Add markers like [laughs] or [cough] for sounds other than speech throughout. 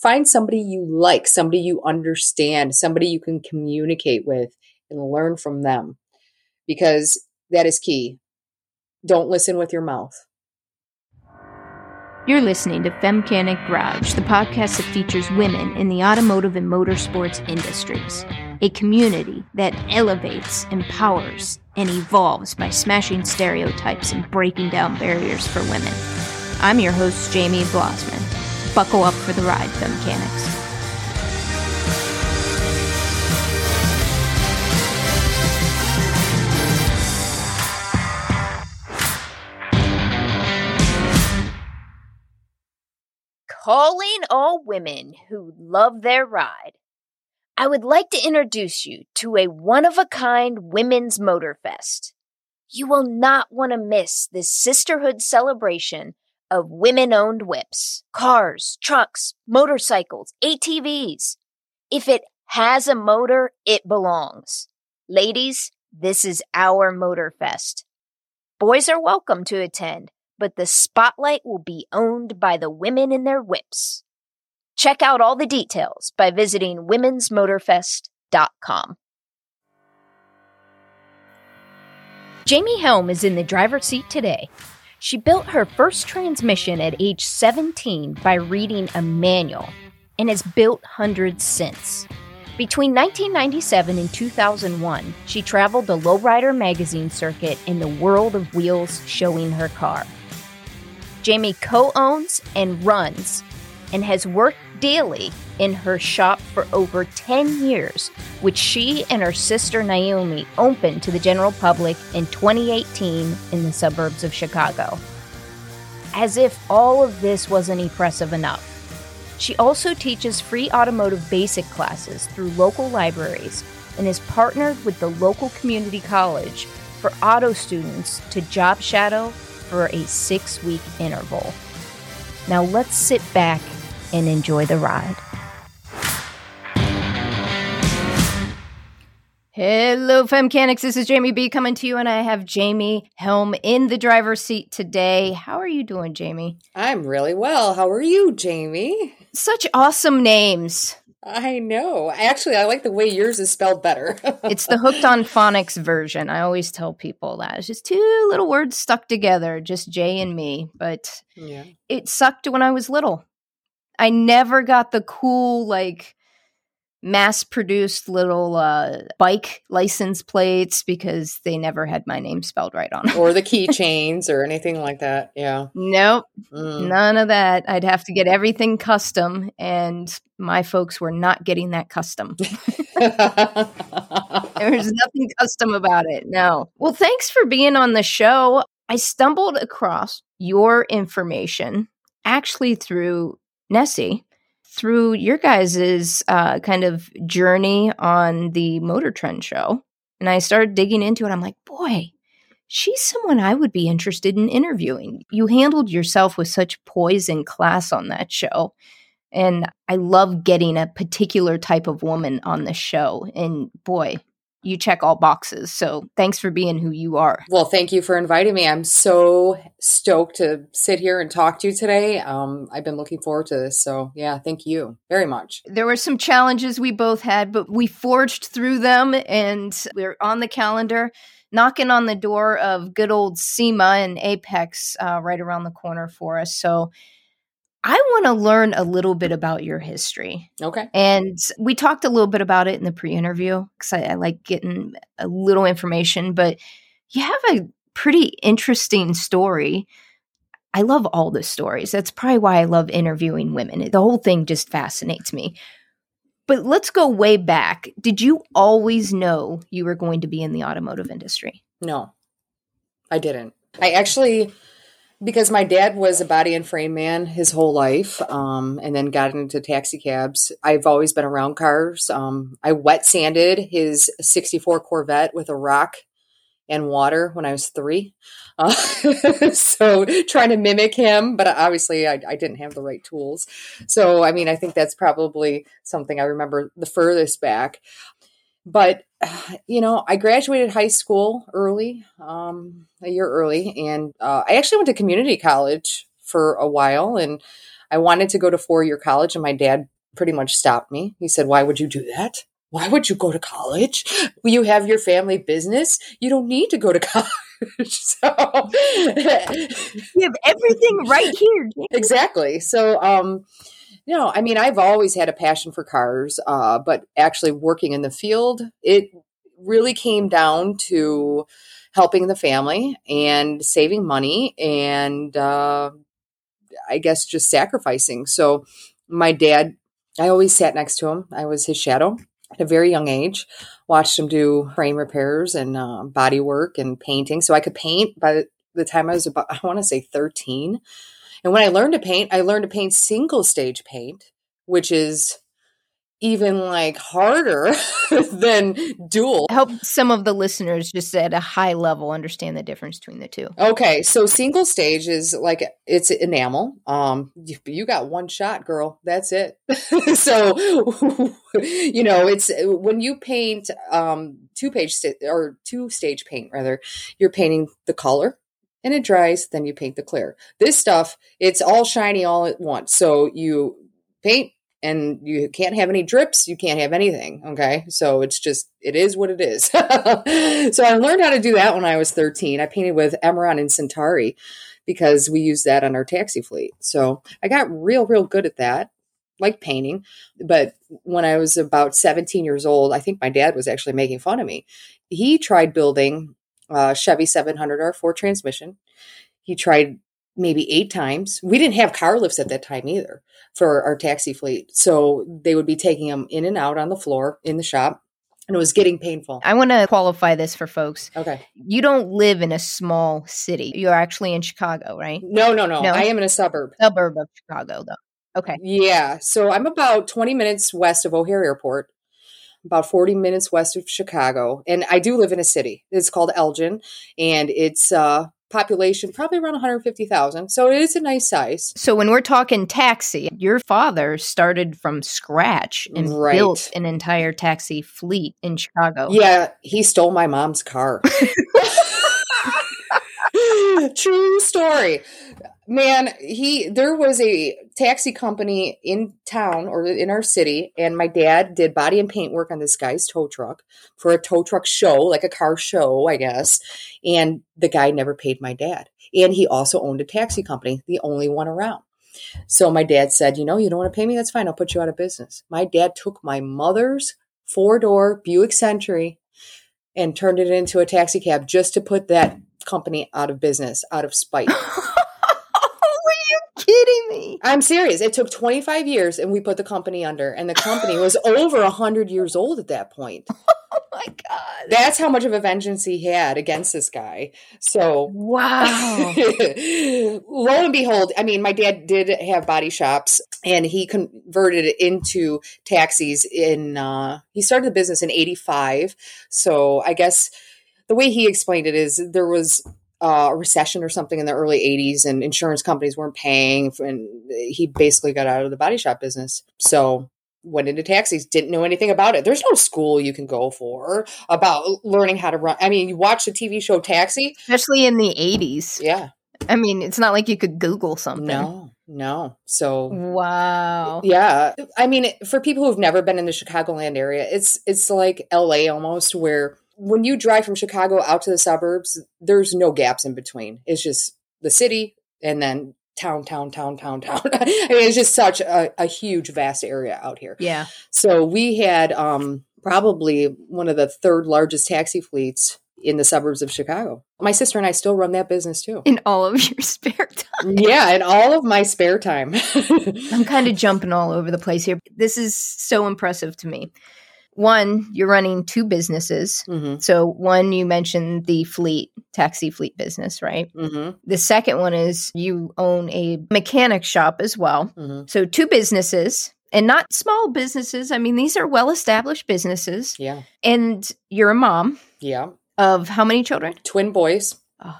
find somebody you like, somebody you understand, somebody you can communicate with and learn from them because that is key. Don't listen with your mouth. You're listening to Femcanic Garage, the podcast that features women in the automotive and motorsports industries, a community that elevates, empowers, and evolves by smashing stereotypes and breaking down barriers for women. I'm your host, Jamie Plossman. Buckle up for the ride, Femcanics. Calling all women who love their ride. I would like to introduce you to a one of a kind women's motor fest. You will not want to miss this sisterhood celebration of women owned whips, cars, trucks, motorcycles, ATVs. If it has a motor, it belongs. Ladies, this is our motor fest. Boys are welcome to attend, but the spotlight will be owned by the women in their whips. Check out all the details by visiting womensmotorfest.com. Jaime Hjelm is in the driver's seat today. She built her first transmission at age 17 by reading a manual and has built hundreds since. Between 1997 and 2001, she traveled the Lowrider magazine circuit in the world of wheels showing her car. Jaime co owns and runs and has worked daily in her shop for over 10 years, which she and her sister Naomi opened to the general public in 2018 in the suburbs of Chicago. As if all of this wasn't impressive enough. She also teaches free automotive basic classes through local libraries and is partnered with the local community college for auto students to job shadow for a six week interval. Now let's sit back and enjoy the ride. Hello, Femcanics. This is Jamie B coming to you, and I have Jaime Hjelm in the driver's seat today. How are you doing, Jaime? I'm really well. How are you, Jamie? Such awesome names. I know. Actually, I like the way yours is spelled better. [laughs] it's the hooked on phonics version. I always tell people that. It's just two little words stuck together, just J and me. But yeah. it sucked when I was little. I never got the cool, like, mass produced little uh, bike license plates because they never had my name spelled right on them. or the [laughs] keychains or anything like that. Yeah. Nope. Mm. None of that. I'd have to get everything custom, and my folks were not getting that custom. [laughs] There's nothing custom about it. No. Well, thanks for being on the show. I stumbled across your information actually through Nessie through your guys's uh, kind of journey on the Motor Trend show, and I started digging into it. I'm like, boy, she's someone I would be interested in interviewing. You handled yourself with such poise and class on that show. And I love getting a particular type of woman on the show. And boy, you check all boxes. So thanks for being who you are. Well, thank you for inviting me. I'm so stoked to sit here and talk to you today. Um, I've been looking forward to this. So yeah, thank you very much. There were some challenges we both had, but we forged through them and we're on the calendar. Knocking on the door of good old SEMA and AAPEX uh, right around the corner for us. So, I want to learn a little bit about your history. Okay. And we talked a little bit about it in the pre interview because I, I, like getting a little information, but you have a pretty interesting story. I love all the stories. That's probably why I love interviewing women. The whole thing just fascinates me. But let's go way back. Did you always know you were going to be in the automotive industry? No, I didn't. I actually because my dad was a body and frame man his whole life um, and then got into taxi cabs. I've always been around cars. Um, i wet sanded his 64 corvette with a rock and water when i was three. Uh, [laughs] so trying to mimic him but obviously I, I didn't have the right tools. So i mean i think that's probably something i remember the furthest back. But [sighs] you know, I graduated high school early, um, a year early, and uh, I actually went to community college for a while, and I wanted to go to four year college, and my dad pretty much stopped me. He said, Why would you do that? Why would you go to college? You have your family business. You don't need to go to [laughs] college. so you have everything right here. Exactly. So, um, know, I mean, I've always had a passion for cars, uh, but actually working in the field, it really came down to helping the family and saving money and uh, I guess just sacrificing. So, my dad, I always sat next to him. I was his shadow at a very young age. Watched him do frame repairs and uh, body work and painting. So I could paint by the time I was about, I want to say 13. And when I learned to paint, I learned to paint single stage paint, which is even like harder [laughs] than dual. Help some of the listeners just at a high level understand the difference between the two. Okay, so single stage is like it's enamel. Um you, you got one shot, girl. That's it. [laughs] so you know, it's when you paint um two page st- or two stage paint rather, you're painting the color and it dries, then you paint the clear. This stuff, it's all shiny all at once. So you paint and you can't have any drips you can't have anything okay? So it's just it is what it is. [laughs] So i learned how to do that when i was 13 i painted with Imron and Centari because we use that on our taxi fleet. So i got real real good at that like painting. But when i was about 17 years old i think my dad was actually making fun of me. He tried building a chevy 700r4 transmission he tried maybe eight times. We didn't have car lifts at that time either for our taxi fleet. So they would be taking them in and out on the floor in the shop. And it was getting painful. I want to qualify this for folks. Okay. You don't live in a small city. You're actually in Chicago, right? No, no, no. no? I am in a suburb. Suburb of Chicago, though. Okay. Yeah. So I'm about 20 minutes west of O'Hare Airport, about 40 minutes west of Chicago. And I do live in a city. It's called Elgin. And it's uh, population, probably around 150,000. So it is a nice size. So when we're talking taxi, your father started from scratch and right. built an entire taxi fleet in Chicago. Yeah, he stole my mom's car. [laughs] [laughs] True story man he there was a taxi company in town or in our city and my dad did body and paint work on this guy's tow truck for a tow truck show like a car show i guess and the guy never paid my dad. And he also owned a taxi company the only one around. So my dad said you know you don't want to pay me? That's fine i'll put you out of business. My dad took my mother's four door buick century and turned it into a taxi cab just to put that company out of business out of spite [laughs] I'm serious. It took 25 years and we put the company under, and the company was [laughs] over 100 years old at that point. [laughs] Oh my God. That's how much of a vengeance he had against this guy. So, wow. [laughs] lo and behold, I mean, my dad did have body shops and he converted it into taxis in, uh, he started the business in 85. So, I guess the way he explained it is there was uh, a recession or something in the early 80s and insurance companies weren't paying and he basically got out of the body shop business. So went into taxis didn't know anything about it. There's no school you can go for about learning how to run. I mean you watch the tv show taxi. Especially in the 80s yeah. I mean it's not like you could google something. No no. So wow. Yeah. I mean for people who've never been in the chicagoland area it's it's like la almost where when you drive from Chicago out to the suburbs, there's no gaps in between. It's just the city and then town, town, town, town, [laughs] town. I mean, it's just such a, a, huge, vast area out here. Yeah. So we had um, probably one of the third largest taxi fleets in the suburbs of Chicago. My sister and I still run that business too. In all of your [laughs] spare time. Yeah, in all of my spare time. [laughs] I'm kind of jumping all over the place here. This is so impressive to me one, you're running two businesses. Mm-hmm. So, one, you mentioned the fleet, taxi fleet business, right? Mm-hmm. The second one is you own a mechanic shop as well. Mm-hmm. So, two businesses and not small businesses. I mean, these are well established businesses. Yeah. And you're a mom. Yeah. Of how many children? Twin boys. Oh,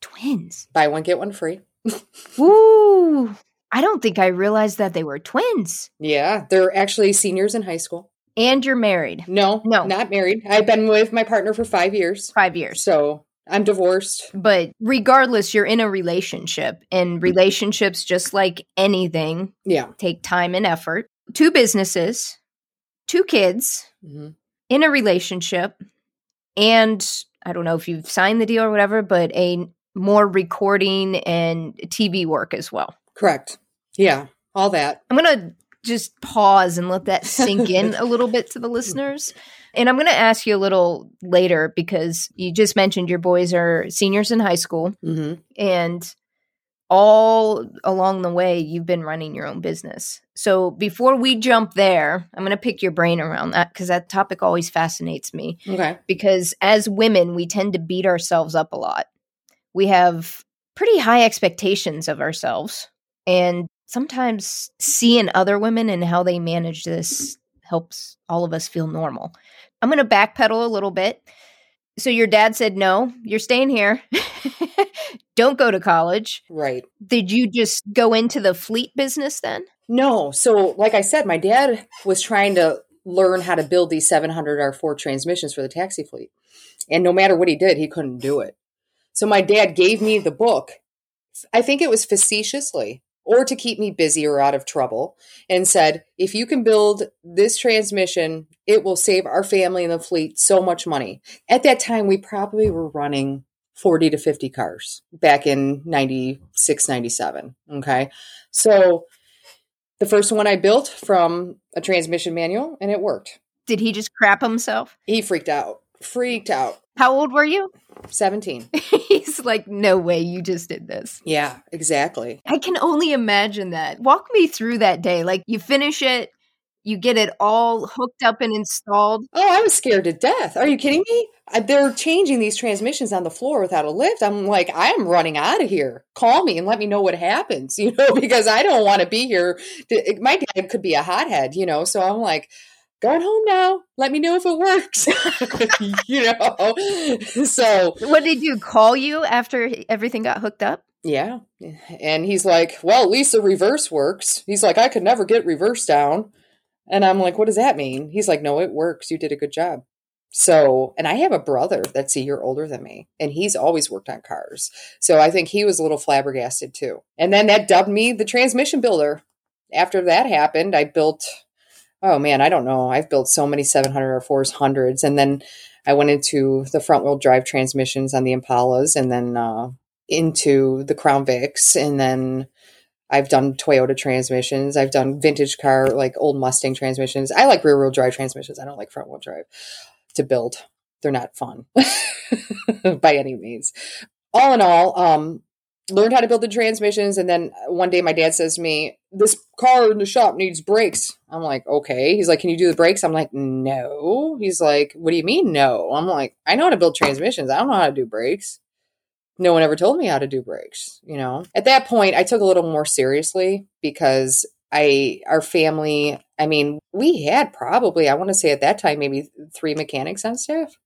twins. Buy one, get one free. [laughs] Woo. I don't think I realized that they were twins. Yeah. They're actually seniors in high school. And you're married? No, no, not married. I've been with my partner for five years. Five years. So I'm divorced. But regardless, you're in a relationship, and relationships, just like anything, Yeah. take time and effort. Two businesses, two kids, hmm in a relationship, and I don't know if you've signed the deal or whatever, but a more recording and TV work as well. Correct. Yeah. All that. I'm going to just pause and let that sink in a little bit to the [laughs] listeners. And I'm going to ask you a little later because you just mentioned your boys are seniors in high school hmm and all along the way you've been running your own business. So before we jump there, I'm going to pick your brain around that because that topic always fascinates me Okay. because as women, we tend to beat ourselves up a lot. We have pretty high expectations of ourselves. And sometimes seeing other women and how they manage this helps all of us feel normal. I'm going to backpedal a little bit. So, your dad said, no, you're staying here. [laughs] Don't go to college. Right. Did you just go into the fleet business then? No. So, like I said, my dad was trying to learn how to build these 700 R4 transmissions for the taxi fleet. And no matter what he did, he couldn't do it. So, my dad gave me the book. I think it was facetiously or to keep me busy or out of trouble and said, if you can build this transmission, it will save our family and the fleet so much money. At that time, we probably were running 40 to 50 cars back in 96, 97. Okay. So, the first one I built from a transmission manual and it worked. Did he just crap himself? He freaked out, freaked out. How old were you? 17. [laughs] He's like, no way, you just did this. Yeah, exactly. I can only imagine that. Walk me through that day. Like, you finish it, you get it all hooked up and installed. Oh, I was scared to death. Are you kidding me? I- They're changing these transmissions on the floor without a lift. I'm like, I am running out of here. Call me and let me know what happens, [laughs] you know, because I don't want to be here. My dad could be a hothead, you know, so I'm like, going home now. Let me know if it works, [laughs] you know. So What did you call you after everything got hooked up? Yeah. And he's like, well, at least the reverse works. He's like, I could never get reverse down. And I'm like, what does that mean? He's like, no, it works. You did a good job. So, and I have a brother that's a year older than me, and he's always worked on cars. So I think he was a little flabbergasted too. And then that dubbed me the transmission builder. After that happened, I built, oh man, I don't know. I've built so many 700 or 400s. And then I went into the front wheel drive transmissions on the Impalas and then uh, into the Crown Vics. And then I've done Toyota transmissions. I've done vintage car, like old Mustang transmissions. I like rear wheel drive transmissions. I don't like front wheel drive to build. They're not fun [laughs] by any means. All in all, um, learned how to build the transmissions. And then one day my dad says to me, This car in the shop needs brakes. I'm like, Okay. He's like, Can you do the brakes? I'm like, No. He's like, What do you mean, no? I'm like, I know how to build transmissions. I don't know how to do brakes. No one ever told me how to do brakes, you know? At that point, I took a little more seriously because I, our family, I mean, we had probably, I want to say at that time, maybe three mechanics on staff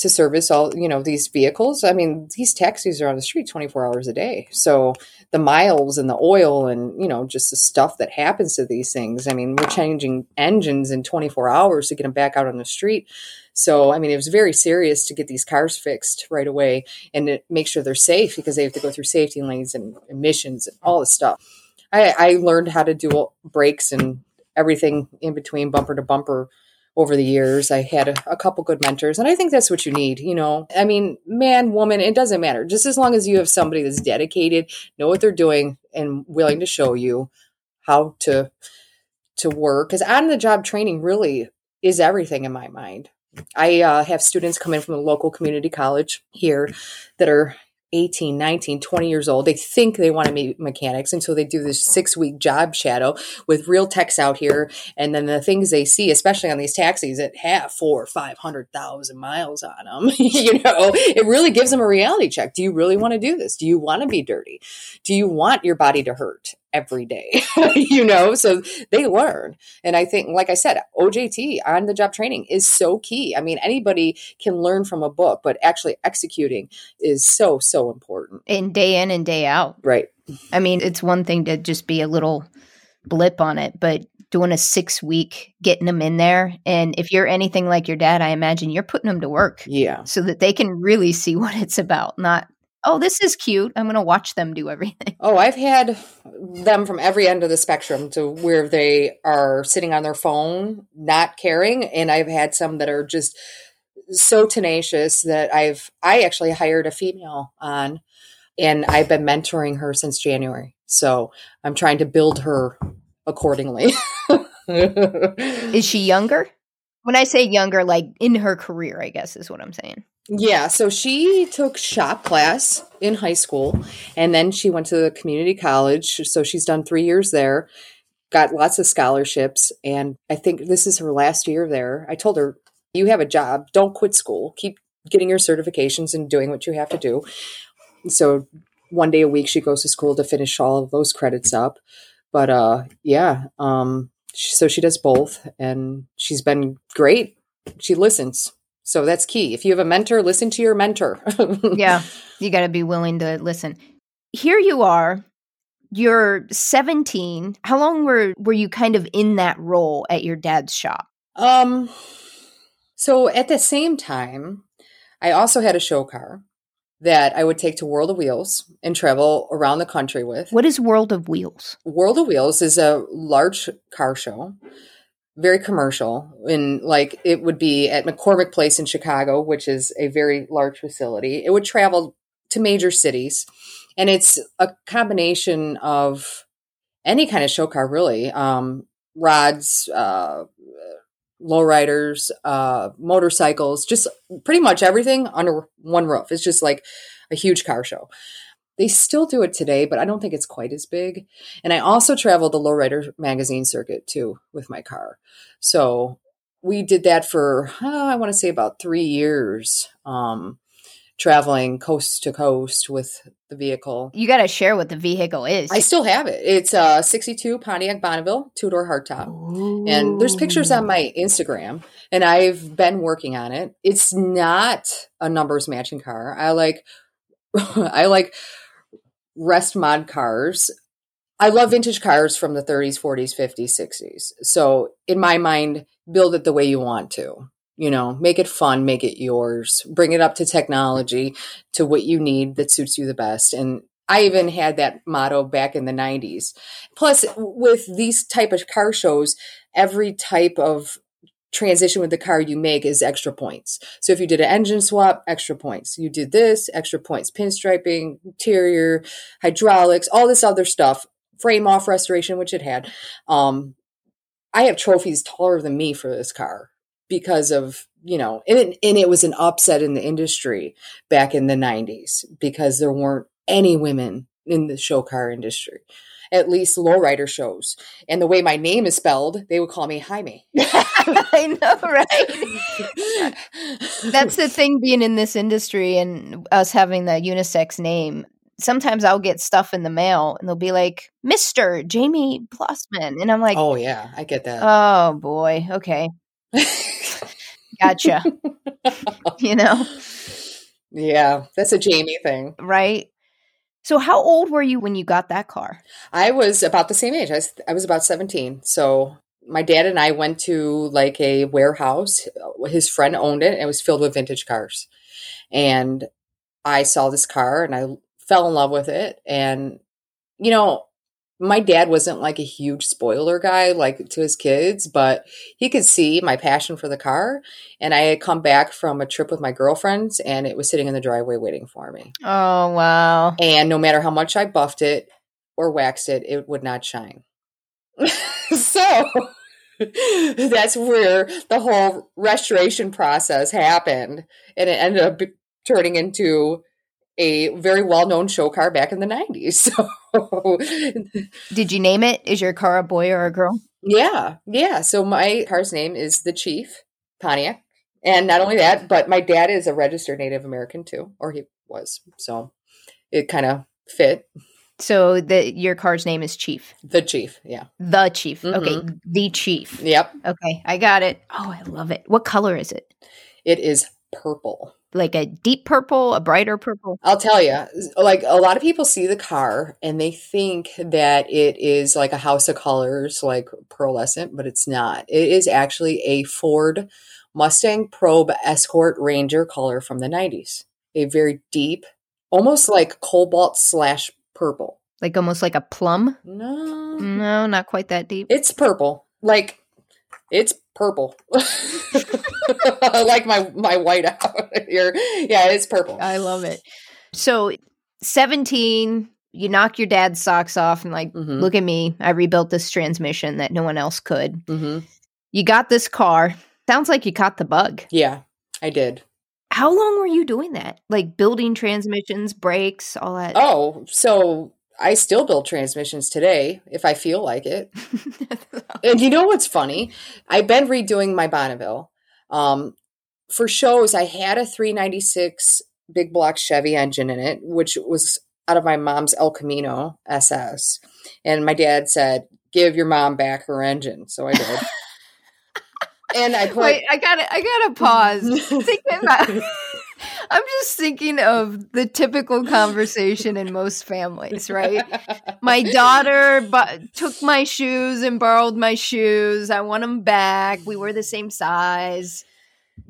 to service all you know these vehicles. I mean these taxis are on the street 24 hours a day. So the miles and the oil and you know just the stuff that happens to these things i mean we're changing engines in 24 hours to get them back out on the street. So i mean it was very serious to get these cars fixed right away and make sure they're safe because they have to go through safety lanes and emissions and all this stuff. I, I learned how to do brakes and everything in between bumper to bumper over the years. I had a, a, couple good mentors, and I think that's what you need. You know, I mean, man, woman, it doesn't matter. Just as long as you have somebody that's dedicated, know what they're doing, and willing to show you how to to work. Because on the job training really is everything in my mind. I uh, have students come in from the local community college here that are 18, 19, 20 years old. They think they want to be mechanics until they do this six week job shadow with real techs out here. And then the things they see, especially on these taxis that have four or 500,000 miles on them, [laughs] you know, it really gives them a reality check. Do you really want to do this? Do you want to be dirty? Do you want your body to hurt? Every day, [laughs] you know, so they learn. And I think, like I said, OJT on the job training is so key. I mean, anybody can learn from a book, but actually executing is so, so important. And day in and day out. Right. I mean, it's one thing to just be a little blip on it, but doing a six week, getting them in there. And if you're anything like your dad, I imagine you're putting them to work Yeah. so that they can really see [laughs] what it's about, not, oh, this is cute. I'm going to watch them do everything. Oh, I've had them from every end of the spectrum to where they are sitting on their phone, not caring, and I've had some that are just so tenacious that I've I actually hired a female on and I've been mentoring her since January. So, I'm trying to build her accordingly. [laughs] Is she younger? When I say younger, like in her career, I guess is what I'm saying. Yeah, so she took shop class in high school and then she went to the community college. So she's done three years there, got lots of scholarships. And I think this is her last year there. I told her, You have a job, don't quit school, keep getting your certifications and doing what you have to do. So one day a week she goes to school to finish all of those credits up. But uh yeah, um so she does both and she's been great. She listens. So that's key. If you have a mentor, listen to your mentor. [laughs] Yeah, you got to be willing to listen. Here you are. You're 17. How long were were you kind of in that role at your dad's shop? Um so at the same time, I also had a show car that I would take to World of Wheels and travel around the country with. What is World of Wheels? World of Wheels is a large car show, very commercial. And like it would be at McCormick Place in Chicago, which is a very large facility. It would travel to major cities. And it's a combination of any kind of show car, really. Um, rods, uh, lowriders, uh, motorcycles, just pretty much everything under one roof. It's just like a huge car show. They still do it today, but I don't think it's quite as big. And I also traveled the lowrider magazine circuit too with my car. So we did that for, oh, I want to say about three years, um, traveling coast to coast with the vehicle. You got to share what the vehicle is. I still have it. It's a 62 Pontiac Bonneville two door hardtop. And there's pictures on my Instagram, and I've been working on it. It's not a numbers matching car. I like, [laughs] I like rest mod cars. I love vintage cars from the 30s, 40s, 50s, 60s. So in my mind, build it the way you want to. You know, make it fun, make it yours, bring it up to technology, to what you need that suits you the best. And I even had that motto back in the 90s. Plus, with these type of car shows, every type of transition with the car you make is extra points. So if you did an engine swap, extra points. You did this, extra points. Pinstriping, interior, hydraulics, all this other stuff. Frame off restoration, which it had. Um, I have trophies taller than me for this car because of you know, and it, and it was an upset in the industry back in the '90s because there weren't any women in the show car industry, at least lowrider shows. And the way my name is spelled, they would call me Jaime. [laughs] [laughs] I know, right? [laughs] That's the thing being in this industry and us having the unisex name. Sometimes I'll get stuff in the mail and they'll be like, Mr. Jamie Plossman. And I'm like, oh yeah, I get that. oh boy, okay. Gotcha. you know, yeah, that's a Jamie thing. right? So, how old were you when you got that car? I was about the same age. I was, I was about 17. So my dad and I went to like a warehouse. His friend owned it. And it was filled with vintage cars. And I saw this car and I fell in love with it. And, you know, my dad wasn't like a huge spoiler guy like to his kids, but he could see my passion for the car. And I had come back from a trip with my girlfriends and it was sitting in the driveway waiting for me. Oh, wow. And no matter how much I buffed it or waxed it, it would not shine. [laughs] so [laughs] that's where the whole restoration process happened. And it ended up turning into a very well known show car back in the 90s. [laughs] So, Did you name it? Is your car a boy or a girl? yeah, yeah. So, my car's name is the Chief Pontiac. And not only that, but my dad is a registered Native American too, or he was. So, it kind of fit. So, the your car's name is Chief. The Chief, yeah. The Chief. Okay, Mm-hmm. the Chief. Yep. Okay, I got it. Oh, I love it. What color is it? It is purple. Like a deep purple, a brighter purple? I'll tell you, like a lot of people see the car and they think that it is like a house of colors, like pearlescent, but it's not. It is actually a Ford Mustang Probe Escort Ranger color from the 90s. A very deep, almost like cobalt slash purple. Like almost like a plum? No, No, not quite that deep. it's purple. Like it's purple. [laughs] [laughs] like my my white out [laughs] here. Yeah, it's purple. I love it. So, 17, you knock your dad's socks off and like, Mhm. look at me. I rebuilt this transmission that no one else could. hmm You got this car. Sounds like you caught the bug. Yeah, I did. How long were you doing that? Like building transmissions, brakes, all that? Oh, so I still build transmissions today if I feel like it. [laughs] And you know what's funny? I've been redoing my Bonneville. Um, for shows, I had a 396 big block Chevy engine in it, which was out of my mom's El Camino SS. And my dad said, "Give your mom back her engine." So I did. [laughs] and I put Wait, I gotta, I gotta pause. [laughs] Think about. I'm just thinking of the typical conversation in most families, right? My daughter bu- took my shoes and borrowed my shoes. I want them back. We were the same size.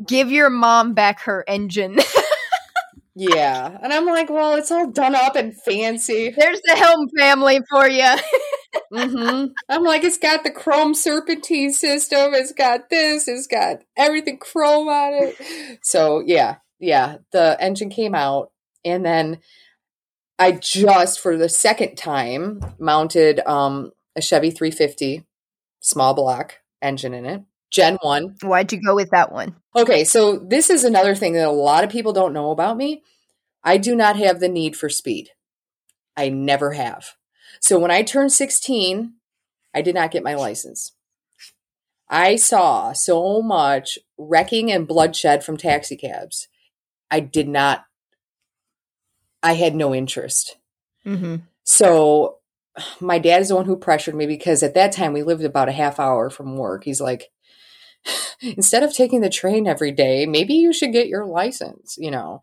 Give your mom back her engine. [laughs] yeah, and I'm like, well, it's all done up and fancy. There's the Hjelm family for you. hmm I'm like, it's got the chrome serpentine system. It's got this. It's got everything chrome on it. So yeah, yeah. The engine came out, and then I just for the second time mounted um, a Chevy 350 small block engine in it, Gen One. Why'd you go with that one? Okay, so this is another thing that a lot of people don't know about me. I do not have the need for speed. I never have. So when I turned 16, I did not get my license. I saw so much wrecking and bloodshed from taxi cabs. I did not, I had no interest. Mm-hmm. So my dad is the one who pressured me because at that time we lived about a half hour from work. He's like, [sighs] instead of taking the train every day, maybe you should get your license, you know.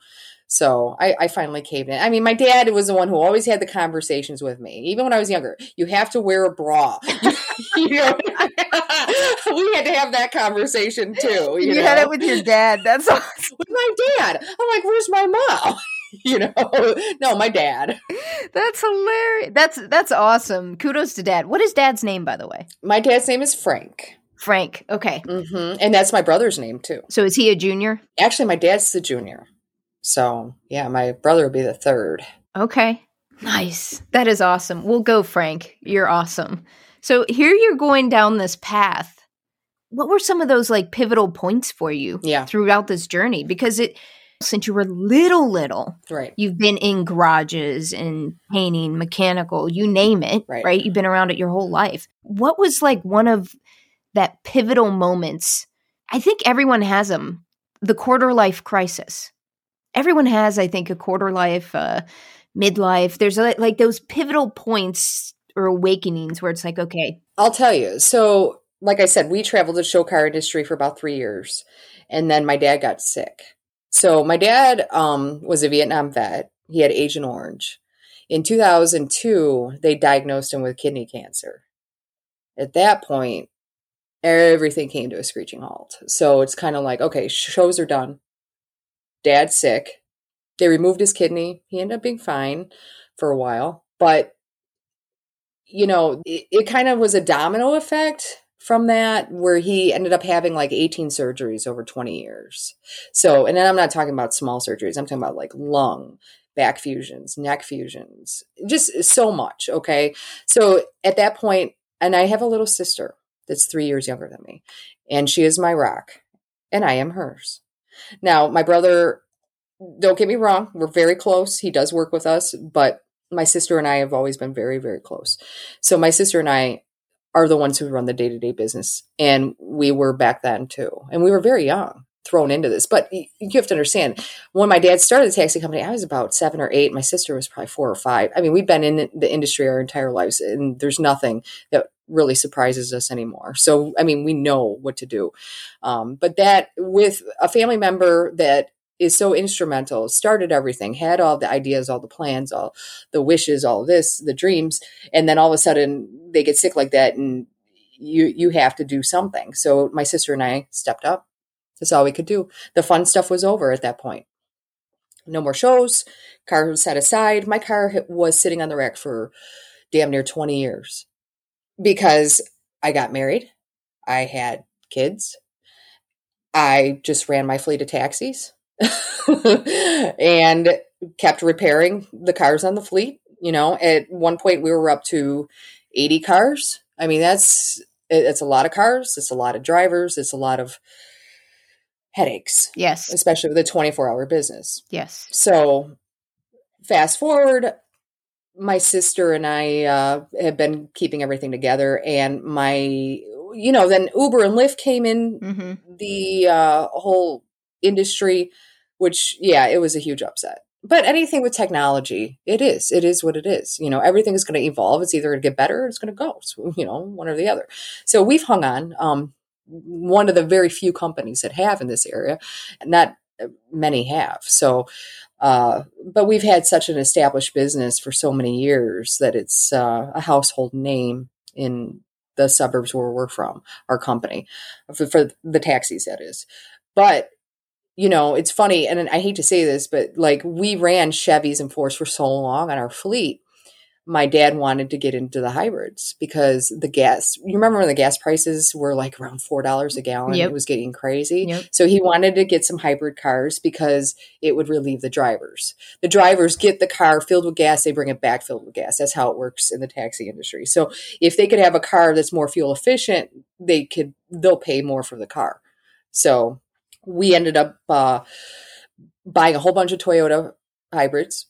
So I, I finally caved in. I mean, my dad was the one who always had the conversations with me, even when I was younger. You have to wear a bra. [laughs] you know? [laughs] we had to have that conversation too. [laughs] You, You, know? had it with your dad. That's [laughs] awesome. with my dad. I'm like, where's my mom? you know, no, my dad. That's hilarious. That's that's awesome. Kudos to dad. What is dad's name, by the way? My dad's name is Frank. Frank. Okay. hmm And that's my brother's name too. So is he a junior? Actually, my dad's the junior. So yeah, my brother would be the third. Okay. Nice. That is awesome. We'll go, Frank. You're awesome. So here you're going down this path. What were some of those like pivotal points for you Yeah. throughout this journey? Because it since you were little little, Right. you've been in garages and painting, mechanical, you name it, Right. right? You've been around it your whole life. What was like one of that pivotal moments? I think everyone has them. The quarter life crisis. Everyone has, I think, a quarter life, uh, midlife. There's like, like those pivotal points or awakenings where it's like, okay, I'll tell you. So, like I said, we traveled the show car industry for about three years, and then my dad got sick. So my dad um, was a Vietnam vet. He had Agent Orange. In 2002, they diagnosed him with kidney cancer. At that point, everything came to a screeching halt. So it's kind of like, okay, shows are done. Dad's sick. They removed his kidney. He ended up being fine for a while, but you know, it, it kind of was a domino effect from that where he ended up having like 18 surgeries over 20 years. So, and then I'm not talking about small surgeries, I'm talking about like lung, back fusions, neck fusions, just so much. Okay. So at that point, and I have a little sister that's three years younger than me, and she is my rock, and I am hers. Now, my brother, don't get me wrong, we're very close. He does work with us, but my sister and I have always been very, very close. So my sister and I are the ones who run the day to day business. And we were back then too. And we were very young thrown into this. But you have to understand when my dad started the taxi company, I was about seven or eight. My sister was probably four or five. I mean, we've been in the industry our entire lives, and there's nothing that really surprises us anymore. So, I mean, we know what to do. Um, but that with a family member that is so instrumental, started everything, had all the ideas, all the plans, all the wishes, all this, the dreams, and then all of a sudden they get sick like that and you you have to do something. So my sister and I stepped up. That's all we could do. The fun stuff was over at that point. No more shows. Car was set aside. My car was sitting on the rack for damn near 20 years because I got married. I had kids. I just ran my fleet of taxis [laughs] and kept repairing the cars on the fleet. You know, at one point we were up to 80 cars. I mean, that's it's a lot of cars, it's a lot of drivers, it's a lot of headaches. Yes. Especially with a 24 hour business. Yes. So fast forward, my sister and I uh, have been keeping everything together, and my, you know, then Uber and Lyft came in Mm-hmm. the uh, whole industry, which, yeah, it was a huge upset. But anything with technology, it is. It is what it is. You know, everything is going to evolve. It's either going to get better or it's going to go. You know, one or the other. So we've hung on. Um, one of the very few companies that have in this area, not many have. So, uh, but we've had such an established business for so many years that it's uh, a household name in the suburbs where we're from, our company, for, for the taxis, that is. But you know, it's funny, and I hate to say this, but like we ran Chevys and Fords for so long on our fleet. My dad wanted to get into the hybrids because the gas. You remember when the gas prices were like around four dollars a gallon? Yep. It was getting crazy. Yep. So he wanted to get some hybrid cars because it would relieve the drivers. The drivers get the car filled with gas, they bring it back filled with gas. That's how it works in the taxi industry. So if they could have a car that's more fuel efficient, they could they'll pay more for the car. So we ended up uh, buying a whole bunch of Toyota hybrids,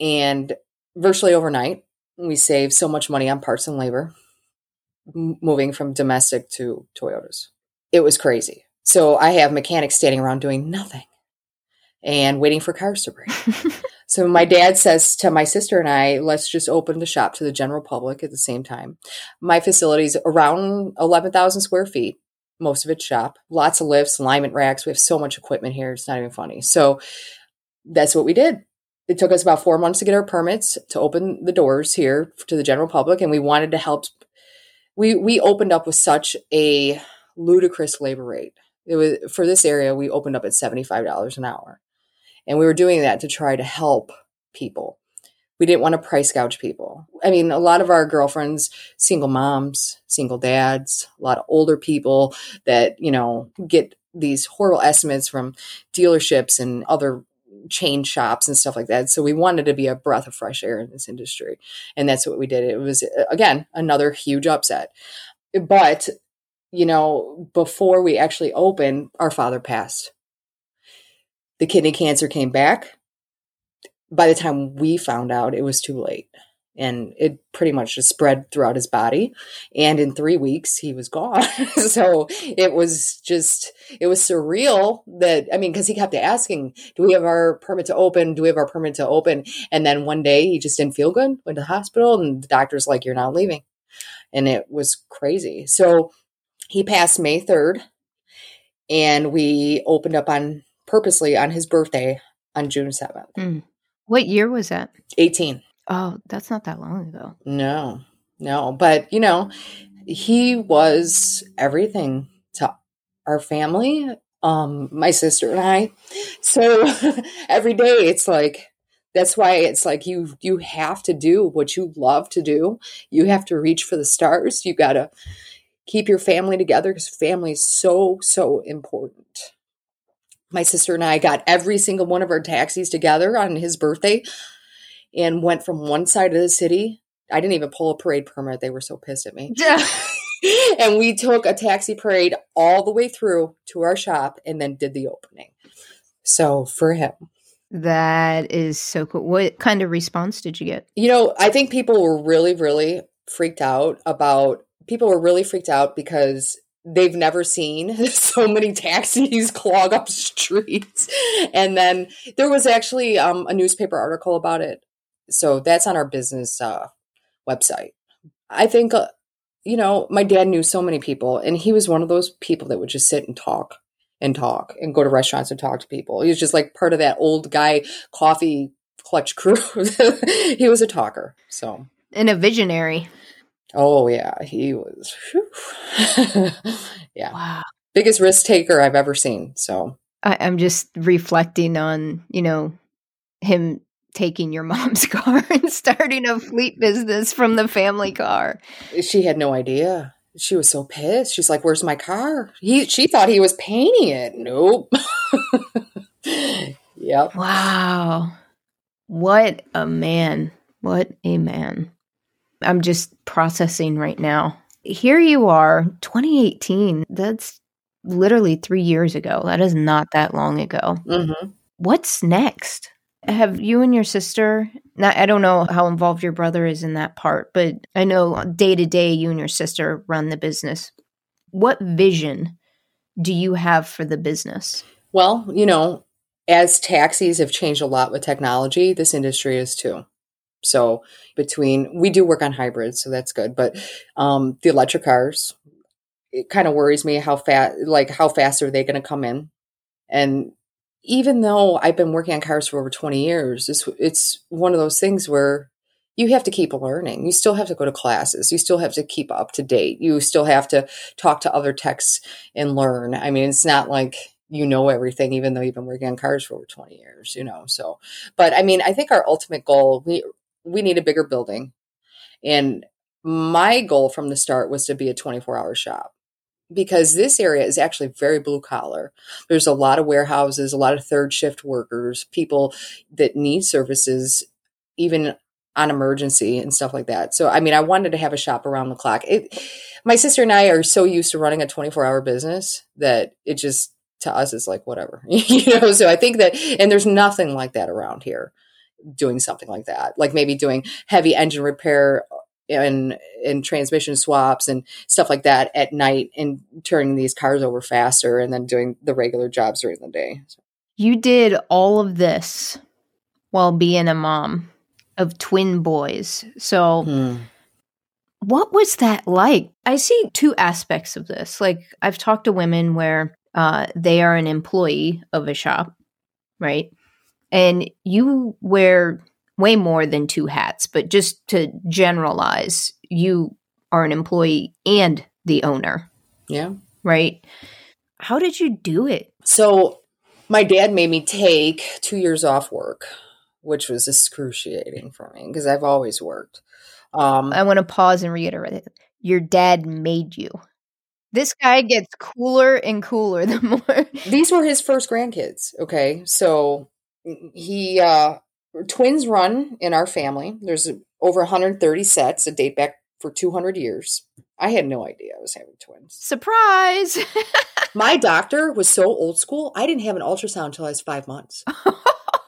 and virtually overnight, we saved so much money on parts and labor, m- moving from domestic to Toyotas. It was crazy. So I have mechanics standing around doing nothing and waiting for cars to break. [laughs] so my dad says to my sister and I, let's just open the shop to the general public at the same time. My facility's around 11,000 square feet most of it's shop. Lots of lifts, alignment racks. We have so much equipment here. It's not even funny. So that's what we did. It took us about four months to get our permits to open the doors here to the general public, and we wanted to help. We we opened up with such a ludicrous labor rate. It was for this area. We opened up at seventy five dollars an hour, and we were doing that to try to help people. We didn't want to price gouge people. I mean, a lot of our girlfriends, single moms, single dads, a lot of older people that, you know, get these horrible estimates from dealerships and other chain shops and stuff like that. So we wanted to be a breath of fresh air in this industry. And that's what we did. It was, uh, again, another huge upset. But, you know, before we actually opened, our father passed. The kidney cancer came back by the time we found out, it was too late. And it pretty much just spread throughout his body. And in three weeks, he was gone. [laughs] so it was just, it was surreal that, I mean, because he kept asking, do we have our permit to open? Do we have our permit to open? And then one day he just didn't feel good, went to the hospital, and the doctor's like, you're not leaving. And it was crazy. So he passed May 3rd, and we opened up on purposely on his birthday on June 7th. Mm. What year was that? 18. Oh, that's not that long ago. No, no. But, you know, he was everything to our family, um, my sister and I. So [laughs] every day it's like, that's why it's like you you have to do what you love to do. You have to reach for the stars. You got to keep your family together because family is so so important. My sister and I got every single one of our taxis together on his birthday and went from one side of the city. I didn't even pull a parade permit. They were so pissed at me. [laughs] Yeah. [laughs] and we took a taxi parade all the way through to our shop and then did the opening. So for him, That is so cool. What kind of response did you get? you know, I think people were really, really freaked out about, people were really freaked out because they've never seen [laughs] so many taxis [laughs] clog up streets. And then there was actually um, a newspaper article about it. So that's on our business uh, website. I think, uh, you know, my dad knew so many people, and he was one of those people that would just sit and talk. and talk and go to restaurants and talk to people. He was just like part of that old guy coffee clutch crew. [laughs] he was a talker. So and a visionary. Oh yeah, he was. [laughs] yeah. Wow. Biggest risk taker I've ever seen. So I, I'm just reflecting on, you know, him taking your [laughs] mom's car and starting a fleet business from the family car. Eh, she had no idea. She was so pissed. She's like, "Where's my car?" He she thought he was painting it. Nope. [laughs] yep. Wow. What a man. What a man. I'm just processing right now. Here you are, 2018. That's literally three years ago. That is not that long ago. hmm What's next? Have you and your sister? Now, I don't know how involved your brother is in that part, but I know day to day you and your sister run the business. What vision do you have for the business? Well, you know, as taxis have changed a lot with technology, this industry is too. So between we do work on hybrids, so that's good. But um, the electric cars, it kind of worries me how fast, like how fast are they going to come in? And even though I've been working on cars for over twenty years, it's it's one of those things where you have to keep learning. You still have to go to classes. You still have to keep up to date. You still have to talk to other techs and learn. I mean, it's not like you know everything, even though you've been working on cars for over 20 years, you know. So, but I mean, I think our ultimate goal, we we need a bigger building. And my goal from the start was to be a 24 hour shop because this area is actually very blue collar. There's a lot of warehouses, a lot of third shift workers, people that need services, even on emergency and stuff like that. So, I mean, I wanted to have a shop around the clock. It, my sister and I are so used to running a 24 hour business that it just, to us, is like whatever, [laughs] you know? So I think that, and there's nothing like that around here doing something like that, like maybe doing heavy engine repair and and transmission swaps and stuff like that at night and turning these cars over faster and then doing the regular jobs during the day. You did all of this while being a mom of twin boys. So, Hmm. what was that like? I see two aspects of this. Like, I've talked to women where uh, they are an employee of a shop, right? And you wear way more than two hats, but just to generalize, you are an employee and the owner, Yeah. right? How did you do it? So my dad made me take two years off work, which was excruciating for me because I've always worked. Um, I want to pause and reiterate it. Your dad made you. This guy gets cooler and cooler [laughs] the more. these were his first grandkids. Okay. So he, uh, twins run in our family. There's over 130 sets that date back for 200 years. I had no idea I was having twins. Surprise! [laughs] My doctor was so old school. I didn't have an ultrasound until I was five months.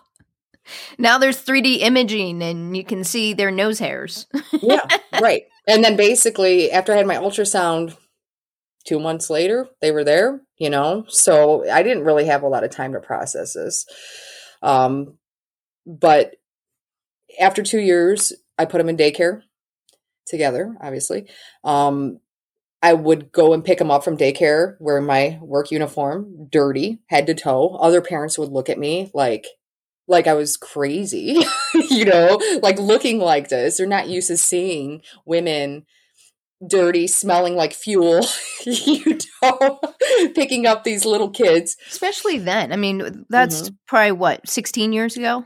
[laughs] now there's 3D imaging and you can see their nose hairs. [laughs] yeah, right. And then basically, after I had my ultrasound, two months later, they were there. You know, so I didn't really have a lot of time to process this. Um, but after two years, I put them in daycare together. Obviously, um, I would go and pick them up from daycare wearing my work uniform, dirty, head to toe. Other parents would look at me like like I was crazy, [laughs] you know, like looking like this. They're not used to seeing women dirty, smelling like fuel, [laughs] you know, [laughs] picking up these little kids. Especially then. I mean, that's probably what, 16 years ago?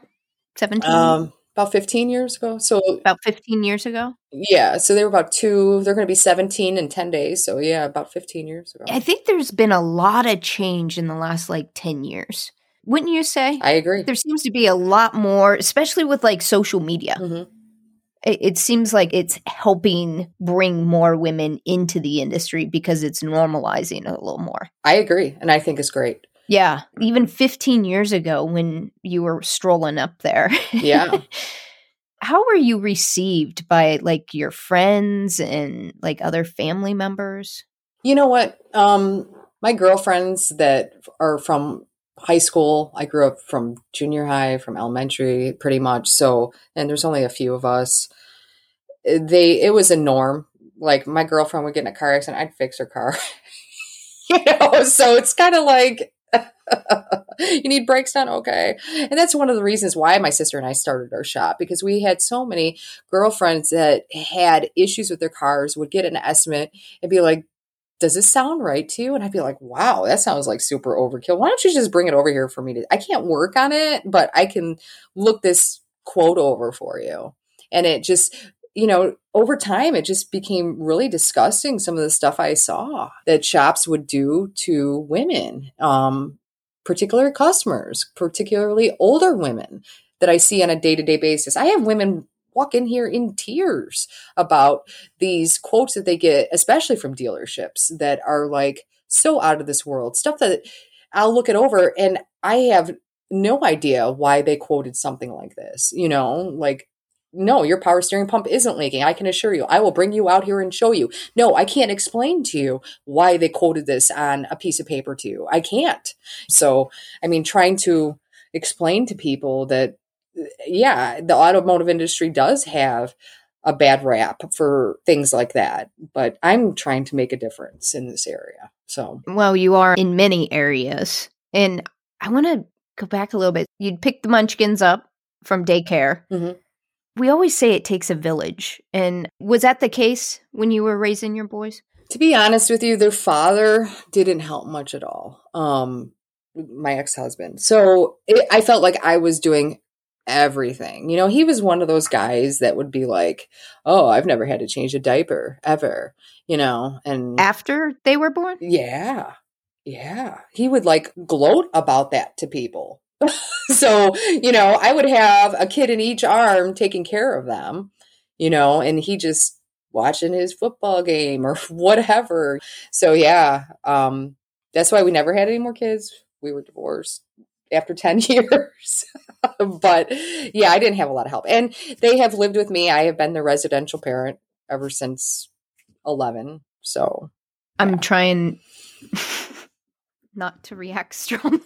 17? Um, about 15 years ago. So, About 15 years ago? yeah, so they were about two, they're going to be 17 in 10 days. So, yeah, about 15 years ago. I think there's been a lot of change in the last like 10 years. Wouldn't you say? I agree. there seems to be a lot more, especially with like social media. Mhm. It, it seems like it's helping bring more women into the industry because it's normalizing a little more. I agree. And I think it's great. Yeah, even 15 years ago when you were strolling up there. Yeah. [laughs] How were you received by like your friends and like other family members? You know what? Um, my girlfriends that are from high school, I grew up from junior high, from elementary, pretty much. So, and there's only a few of us. They, it was a norm. Like my girlfriend would get in a car accident, I'd fix her car. [laughs] you know, so it's kind of like [laughs] you need brakes done? Okay. And that's one of the reasons why my sister and I started our shop because we had so many girlfriends that had issues with their cars, would get an estimate and be like, does this sound right to you? And I'd be like, wow, that sounds like super overkill. Why don't you just bring it over here for me to, I can't work on it, but I can look this quote over for you. And it just, you know, over time, it just became really disgusting. Some of the stuff I saw that shops would do to women, um, particular customers, particularly older women that I see on a day to day basis. I have women walk in here in tears about these quotes that they get, especially from dealerships that are like so out of this world stuff that I'll look it over and I have no idea why they quoted something like this, you know, like no, your power steering pump isn't leaking. I can assure you. I will bring you out here and show you. No, I can't explain to you why they quoted this on a piece of paper to you. I can't. So, I mean, trying to explain to people that, yeah, the automotive industry does have a bad rap for things like that, but I'm trying to make a difference in this area. So, well, you are in many areas. And I want to go back a little bit. You'd pick the munchkins up from daycare. Mm-hmm we always say it takes a village. And was that the case when you were raising your boys? To be honest with you, their father didn't help much at all. Um, my ex husband. So it, I felt like I was doing everything. You know, he was one of those guys that would be like, "Oh, I've never had to change a diaper ever." You know, and after they were born, yeah, yeah, he would like gloat about that to people. [laughs] so, you know, I would have a kid in each arm taking care of them, you know, and he just watching his football game or [laughs] whatever. So, yeah, um, that's why we never had any more kids. We were divorced after [laughs] 10 years. but yeah, I didn't have a lot of help. And they have lived with me. I have been the residential parent ever since 11. So I'm trying not to react strongly.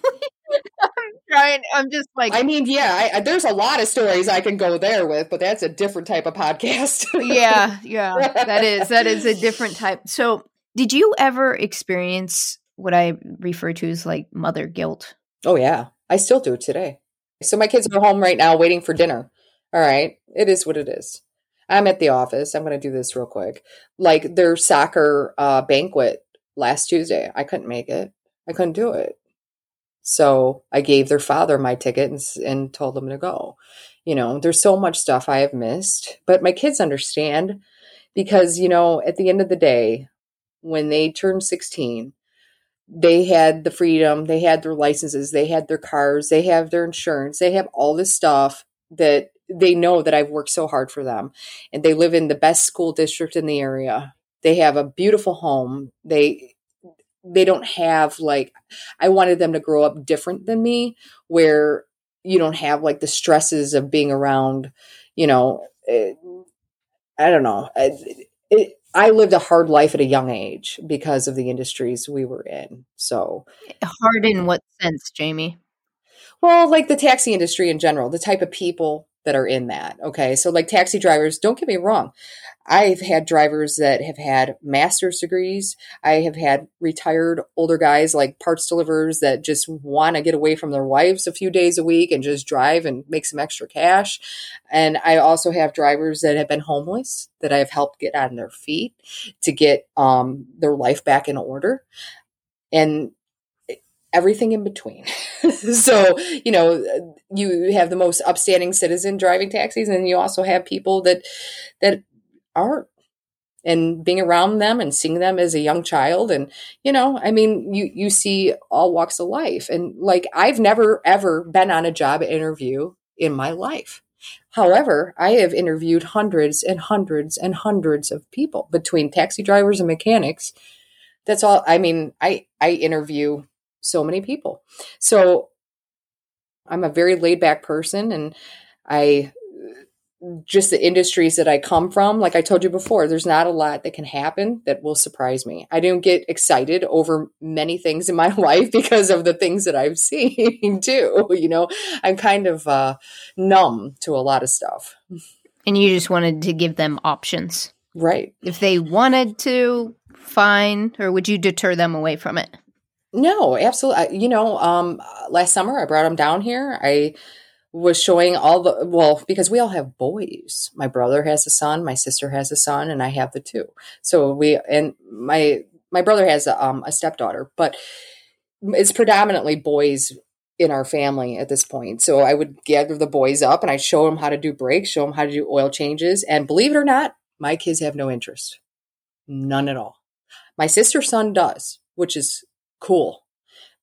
I'm trying. I'm just like. I mean, yeah. I, there's a lot of stories I can go there with, but that's a different type of podcast. [laughs] yeah, yeah. That is that is a different type. So, did you ever experience what I refer to as like mother guilt? Oh yeah, I still do it today. So my kids are home right now waiting for dinner. All right, it is what it is. I'm at the office. I'm going to do this real quick. Like their soccer uh, banquet last Tuesday, I couldn't make it. I couldn't do it. So I gave their father my ticket and, and told them to go. You know, there's so much stuff I have missed, but my kids understand because, you know, at the end of the day, when they turned 16, they had the freedom, they had their licenses, they had their cars, they have their insurance, they have all this stuff that they know that I've worked so hard for them. And they live in the best school district in the area. They have a beautiful home. They they don't have like I wanted them to grow up different than me where you don't have like the stresses of being around, you know, it, I don't know. It, it, I lived a hard life at a young age because of the industries we were in. So hard in what sense, Jaime? Well, like the taxi industry in general, the type of people that are in that. Okay. So like taxi drivers, don't get me wrong. I've had drivers that have had master's degrees. I have had retired older guys like parts deliverers that just want to get away from their wives a few days a week and just drive and make some extra cash. And I also have drivers that have been homeless that I've helped get on their feet to get um, their life back in order. And everything in between. [laughs] so, you know, you have the most upstanding citizen driving taxis and you also have people that that aren't. And being around them and seeing them as a young child and you know i mean you you see all walks of life. And like i've never ever been on a job interview in my life. However i have interviewed hundreds and hundreds and hundreds of people between taxi drivers and mechanics. That's all i mean i i interview so many people so i'm a very laid back person and i just the industries that I come from, like I told you before, there's not a lot that can happen that will surprise me. I don't get excited over many things in my [laughs] life because of the things that I've [laughs] seen too. You know, I'm kind of uh, numb to a lot of stuff. And you just wanted to give them options. Right. If they wanted to, fine. Or would you deter them away from it? No, absolutely. You know, um, last summer I brought him down here. I was showing all the well because we all have boys. My brother has a son, my sister has a son, and I have the two. So we and my my brother has a, um, a stepdaughter, but it's predominantly boys in our family at this point. So I would gather the boys up and I show them how to do brakes, show them how to do oil changes, and believe it or not, my kids have no interest, none at all. My sister's son does, which is cool.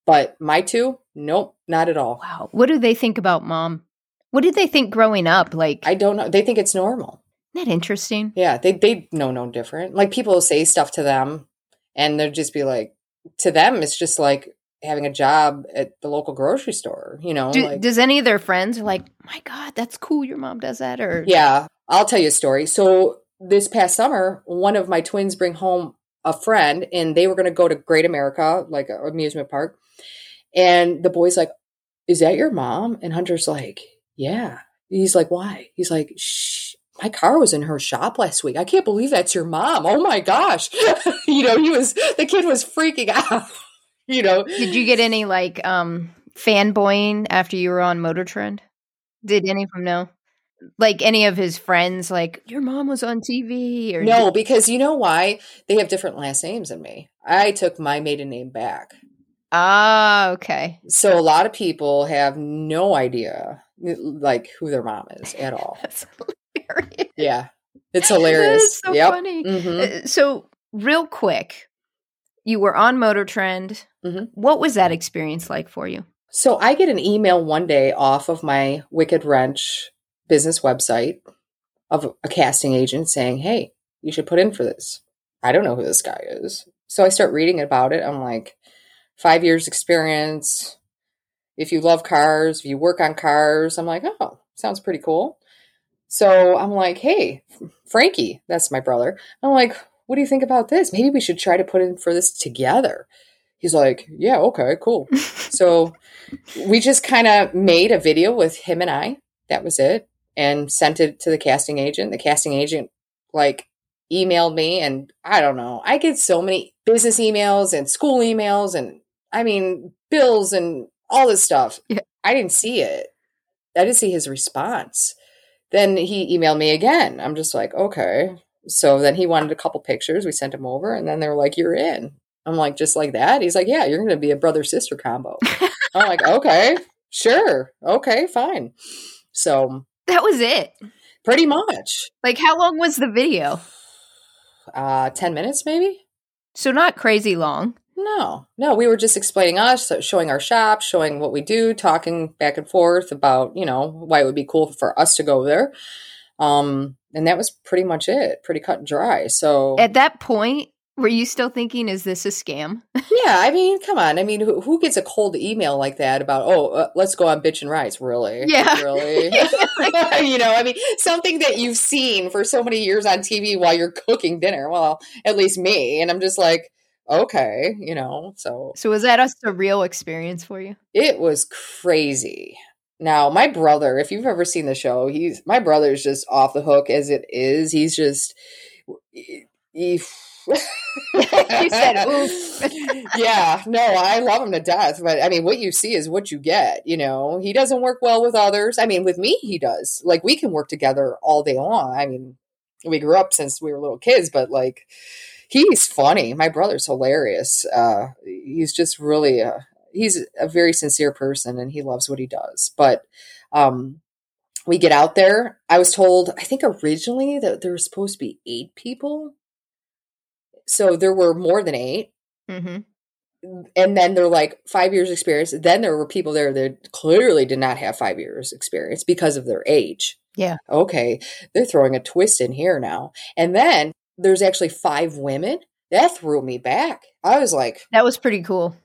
But my two, nope, not at all. Wow. What do they think about mom? What did they think growing up? Like I don't know. They think it's normal. Isn't that interesting? Yeah, they they know no different. Like people will say stuff to them and they'll just be like to them it's just like having a job at the local grocery store, you know. Do, like, does any of their friends are like, "My god, that's cool your mom does that?" or Yeah, I'll tell you a story. So this past summer, one of my twins bring home a friend and they were going to go to Great America, like an amusement park. And the boy's like, Is that your mom? And Hunter's like, Yeah. He's like, Why? He's like, Shh, my car was in her shop last week. I can't believe that's your mom. Oh my gosh. [laughs] you know, he was, the kid was freaking [laughs] out. you know, Did you get any like um fanboying after you were on Motor Trend? Did any of them know? Like any of his friends, like your mom was on TV, or no, because you know why? They have different last names than me. I took my maiden name back. Ah, okay. So a lot of people have no idea like who their mom is at all. [laughs] That's hilarious. Yeah. It's [laughs] hilarious. is so yep. funny. Mhm. Uh, so, real quick, you were on Motor Trend. Mhm. What was that experience like for you? So I get an email one day off of my Wicked Wrench business website of a casting agent saying, Hey, you should put in for this. I don't know who this guy is. So I start reading about it. I'm like, five years experience. If you love cars, if you work on cars, I'm like, oh, sounds pretty cool. So I'm like, hey, Frankie, that's my brother. I'm like, what do you think about this? Maybe we should try to put in for this together. He's like, yeah, okay, cool. [laughs] so we just kind of made a video with him and I. That was it. And sent it to the casting agent. The casting agent, like, emailed me. And I don't know. I get so many business emails and school emails and, I mean, bills and all this stuff. Yeah. I didn't see it. I didn't see his response. Then he emailed me again. I'm just like, okay. So then he wanted a couple pictures. We sent him over. And then they were like, you're in. I'm like, just like that? He's like, yeah, you're going to be a brother sister combo. [laughs] I'm like, okay, sure. Okay, fine. So That was it. pretty much Like, how long was the video? uh, 10 minutes, maybe? So, not crazy long. No, no, we were just explaining us, showing our shop, showing what we do, talking back and forth about, you know, why it would be cool for us to go there. Um, and that was pretty much it, pretty cut and dry. So, At that point, were you still thinking, is this a scam? yeah, I mean, come on. I mean, who, who gets a cold email like that about, oh, uh, let's go on Bitchin Rides? Really? Yeah. [laughs] Really? [laughs] you know, I mean, something that you've seen for so many years on TV while you're cooking dinner. Well, at least me. And I'm just like, okay, you know, so So, was that a surreal experience for you? it was crazy. Now, my brother, if you've ever seen the show, he's my brother's just off the hook as it is. He's just he, [laughs] you said, oof. [laughs] yeah, no, I love him to death, but I mean, what you see is what you get. You know, he doesn't work well with others. I mean, with me, he does. Like, we can work together all day long. I mean, we grew up since we were little kids, but like, he's funny. My brother's hilarious. Uh, he's just really, uh, he's a very sincere person and he loves what he does. But, um, we get out there. I was told, I think originally that there were supposed to be eight people. So there were more than eight hmm and then they're like five years experience then there were people there that clearly did not have five years experience because of their age Yeah. okay they're throwing a twist in here now and then there's actually five women that threw me back i was like That was pretty cool.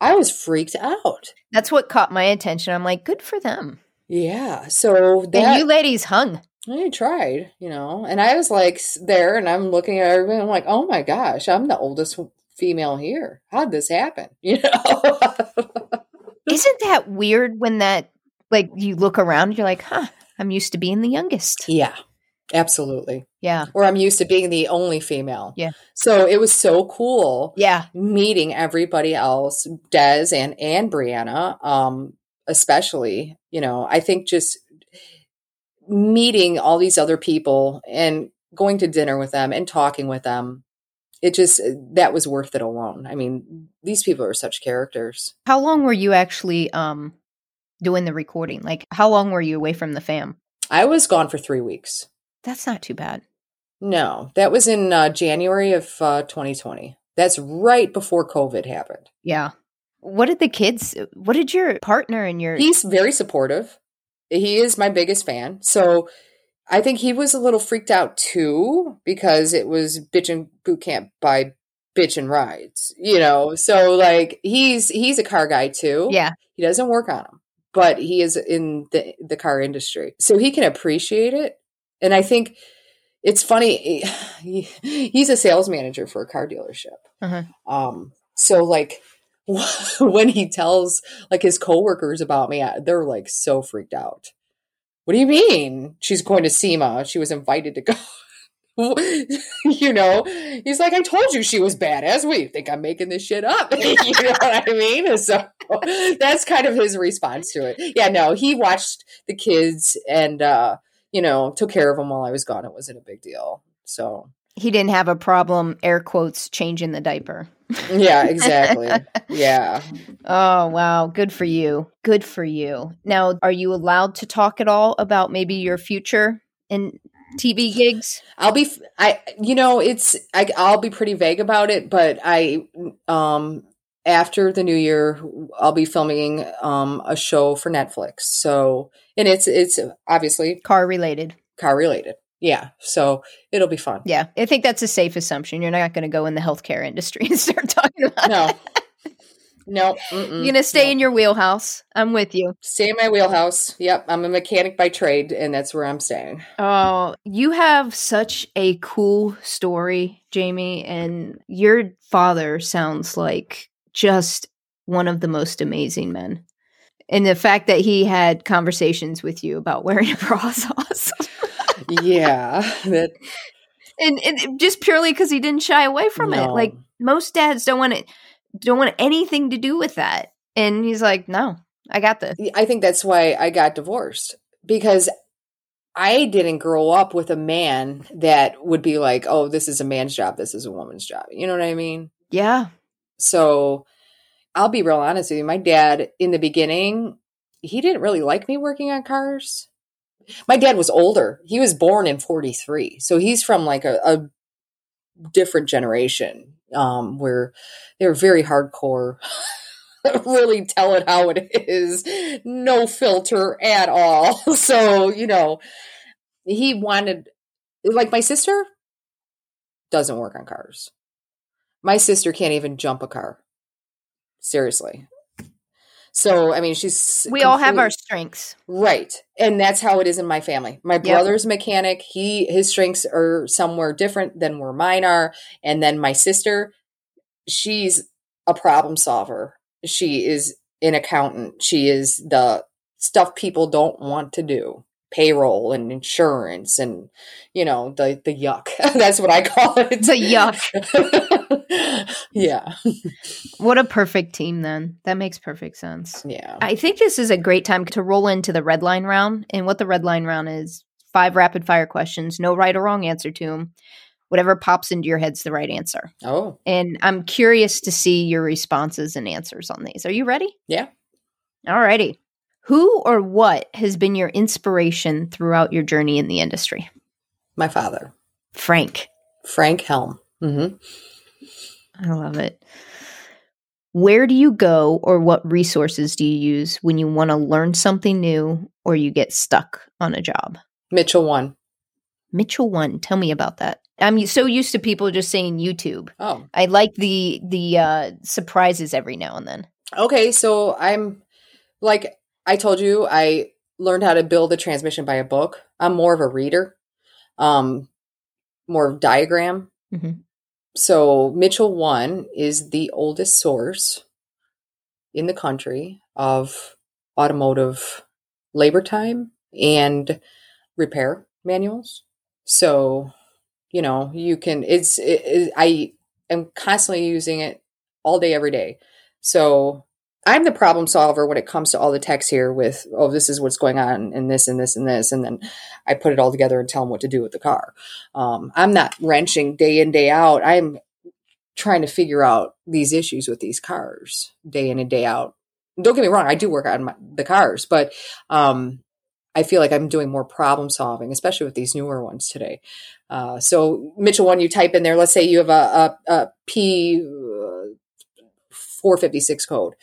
i was freaked out That's what caught my attention. I'm like, good for them. yeah so that and you ladies hung. I tried, you know, and I was like there and I'm looking at everybody. I'm like, oh my gosh, I'm the oldest female here. How'd this happen? [laughs] You know? Isn't that weird when that, like, you look around, you're like, huh, I'm used to being the youngest. yeah. Absolutely. Yeah. Or I'm used to being the only female. Yeah. So it was so cool Yeah. meeting everybody else, Des and and Brianna, um, especially. You know, I think just meeting all these other people and going to dinner with them and talking with them, it just that was worth it alone. I mean, these people are such characters. How long were you actually um doing the recording? Like how long were you away from the fam? I was gone for three weeks. That's not too bad. No, that was in uh, January of uh, 2020. That's right before COVID happened. Yeah. What did the kids what did your partner and your He's very supportive. He is my biggest fan. So I think he was a little freaked out too because it was bitch and boot camp by Bitchin Rides, you know. So like he's he's a car guy too. Yeah. He doesn't work on them, but he is in the the car industry. So he can appreciate it. And I think it's funny he, [sighs] he's a sales manager for a car dealership. Uh-huh. Um so like [laughs] when he tells like his coworkers about me, they're like so freaked out. What do you mean? She's going to SEMA. She was invited to go. [laughs] you know, he's like, I told you she was badass. What you think I'm making this shit up? [laughs] you know what I mean? So that's kind of his response to it. Yeah, no, he watched the kids and uh, you know, took care of them while I was gone. It wasn't a big deal. So he didn't have a problem air quotes changing the diaper. [laughs] yeah, exactly. yeah. Oh, wow. Good for you. Good for you. Now, are you allowed to talk at all about maybe your future in TV gigs? I'll be I you know, it's I I'll be pretty vague about it, but I um after the new year I'll be filming um a show for Netflix. So, and it's it's obviously car related. Car related. Yeah. So it'll be fun. Yeah. I think that's a safe assumption. You're not going to go in the healthcare industry [laughs] and start talking about No. No. You're going to stay no. in your wheelhouse. I'm with you. Stay in my wheelhouse. Yep. I'm a mechanic by trade, and that's where I'm staying. Oh, you have such a cool story, Jaime, and your father sounds like just one of the most amazing men. And the fact that he had conversations with you about wearing a [laughs] bra is awesome. Yeah. [laughs] That and, and just purely because he didn't shy away from it. Like most dads don't want it, don't want anything to do with that. And he's like, no, I got this. I think that's why I got divorced because I didn't grow up with a man that would be like, "Oh, this is a man's job. This is a woman's job." You know what I mean? Yeah. So I'll be real honest with you. My dad, in the beginning, he didn't really like me working on cars. My dad was older. He was born in 43. So he's from like a, a different generation um, where they were very hardcore, [laughs] really tell it how it is, no filter at all. [laughs] So, you know, he wanted, like, my sister doesn't work on cars. My sister can't even jump a car. Seriously. So, I mean, she's. We all have our strengths. Right. And that's how it is in my family. My brother's a mechanic. He his strengths are somewhere different than where mine are. And then my sister, she's a problem solver. She is an accountant. She is the stuff people don't want to do. Payroll and insurance and you know, the the yuck. [laughs] that's what I call it. The yuck. [laughs] yeah. What a perfect team, then. That makes perfect sense. Yeah. I think this is a great time to roll into the red line round. And what the red line round is five rapid fire questions, no right or wrong answer to them. Whatever pops into your head's the right answer. Oh, And I'm curious to see your responses and answers on these. Are you ready? yeah. Alrighty. Who or what has been your inspiration throughout your journey in the industry? My father, Frank. Frank Hjelm. hmm I love it. Where do you go or what resources do you use when you want to learn something new or you get stuck on a job? Mitchell one. Mitchell one, tell me about that. I'm so used to people just saying YouTube. Oh, I like the the uh, surprises every now and then. Okay, so I'm like I told you, I learned how to build a transmission by a book. I'm more of a reader, um, more of diagram. Mhm. So Mitchell One is the oldest source in the country of automotive labor time and repair manuals. So, you know, you can, it's, it, it, I am constantly using it all day, every day. So I'm the problem solver when it comes to all the text here with, oh, this is what's going on and this and this and this. And then I put it all together and tell them what to do with the car. Um, I'm not wrenching day in, day out. I'm trying to figure out these issues with these cars day in and day out. Don't get me wrong, I do work on my, the cars, but um, I feel like I'm doing more problem solving, especially with these newer ones today. Uh, so Mitchell, when you type in there, let's say you have a, a, a P uh, 456 code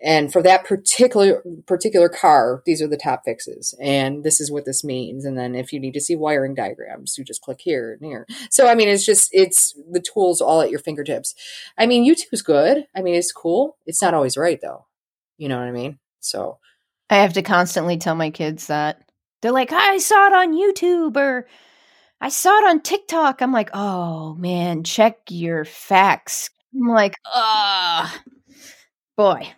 and for that particular particular car these are the top fixes. And this is what this means. And then if you need to see wiring diagrams you just click here and here. So i mean it's just it's the tools all at your fingertips. I mean youtube's good. I mean it's cool. It's not always right though. You know what i mean? So. I have to constantly tell my kids that. They're like i saw it on youtube or i saw it on tiktok. I'm like oh man check your facts. I'm like ah boy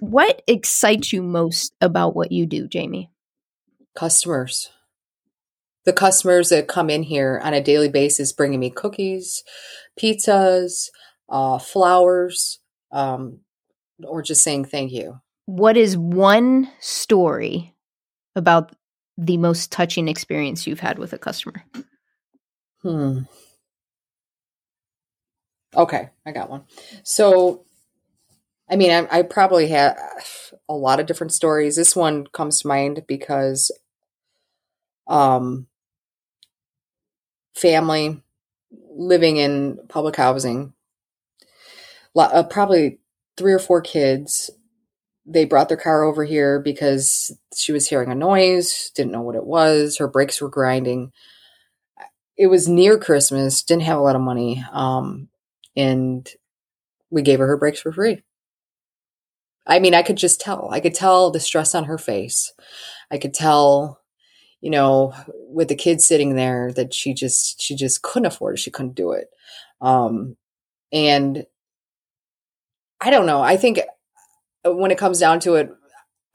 what excites you most about what you do, Jaime? Customers. The customers that come in here on a daily basis bringing me cookies, pizzas, uh, flowers, um, or just saying thank you. What is one story about the most touching experience you've had with a customer? Hmm. Okay, I got one. So I mean, I, I probably have a lot of different stories. This one comes to mind because, um, family living in public housing, uh, probably three or four kids. They brought their car over here because she was hearing a noise, didn't know what it was. Her brakes were grinding. It was near Christmas, didn't have a lot of money. Um, and we gave her her brakes for free. I mean, I could just tell. I could tell the stress on her face. I could tell, you know, with the kids sitting there that she just she just couldn't afford it. She couldn't do it. Um and I don't know. I think when it comes down to it,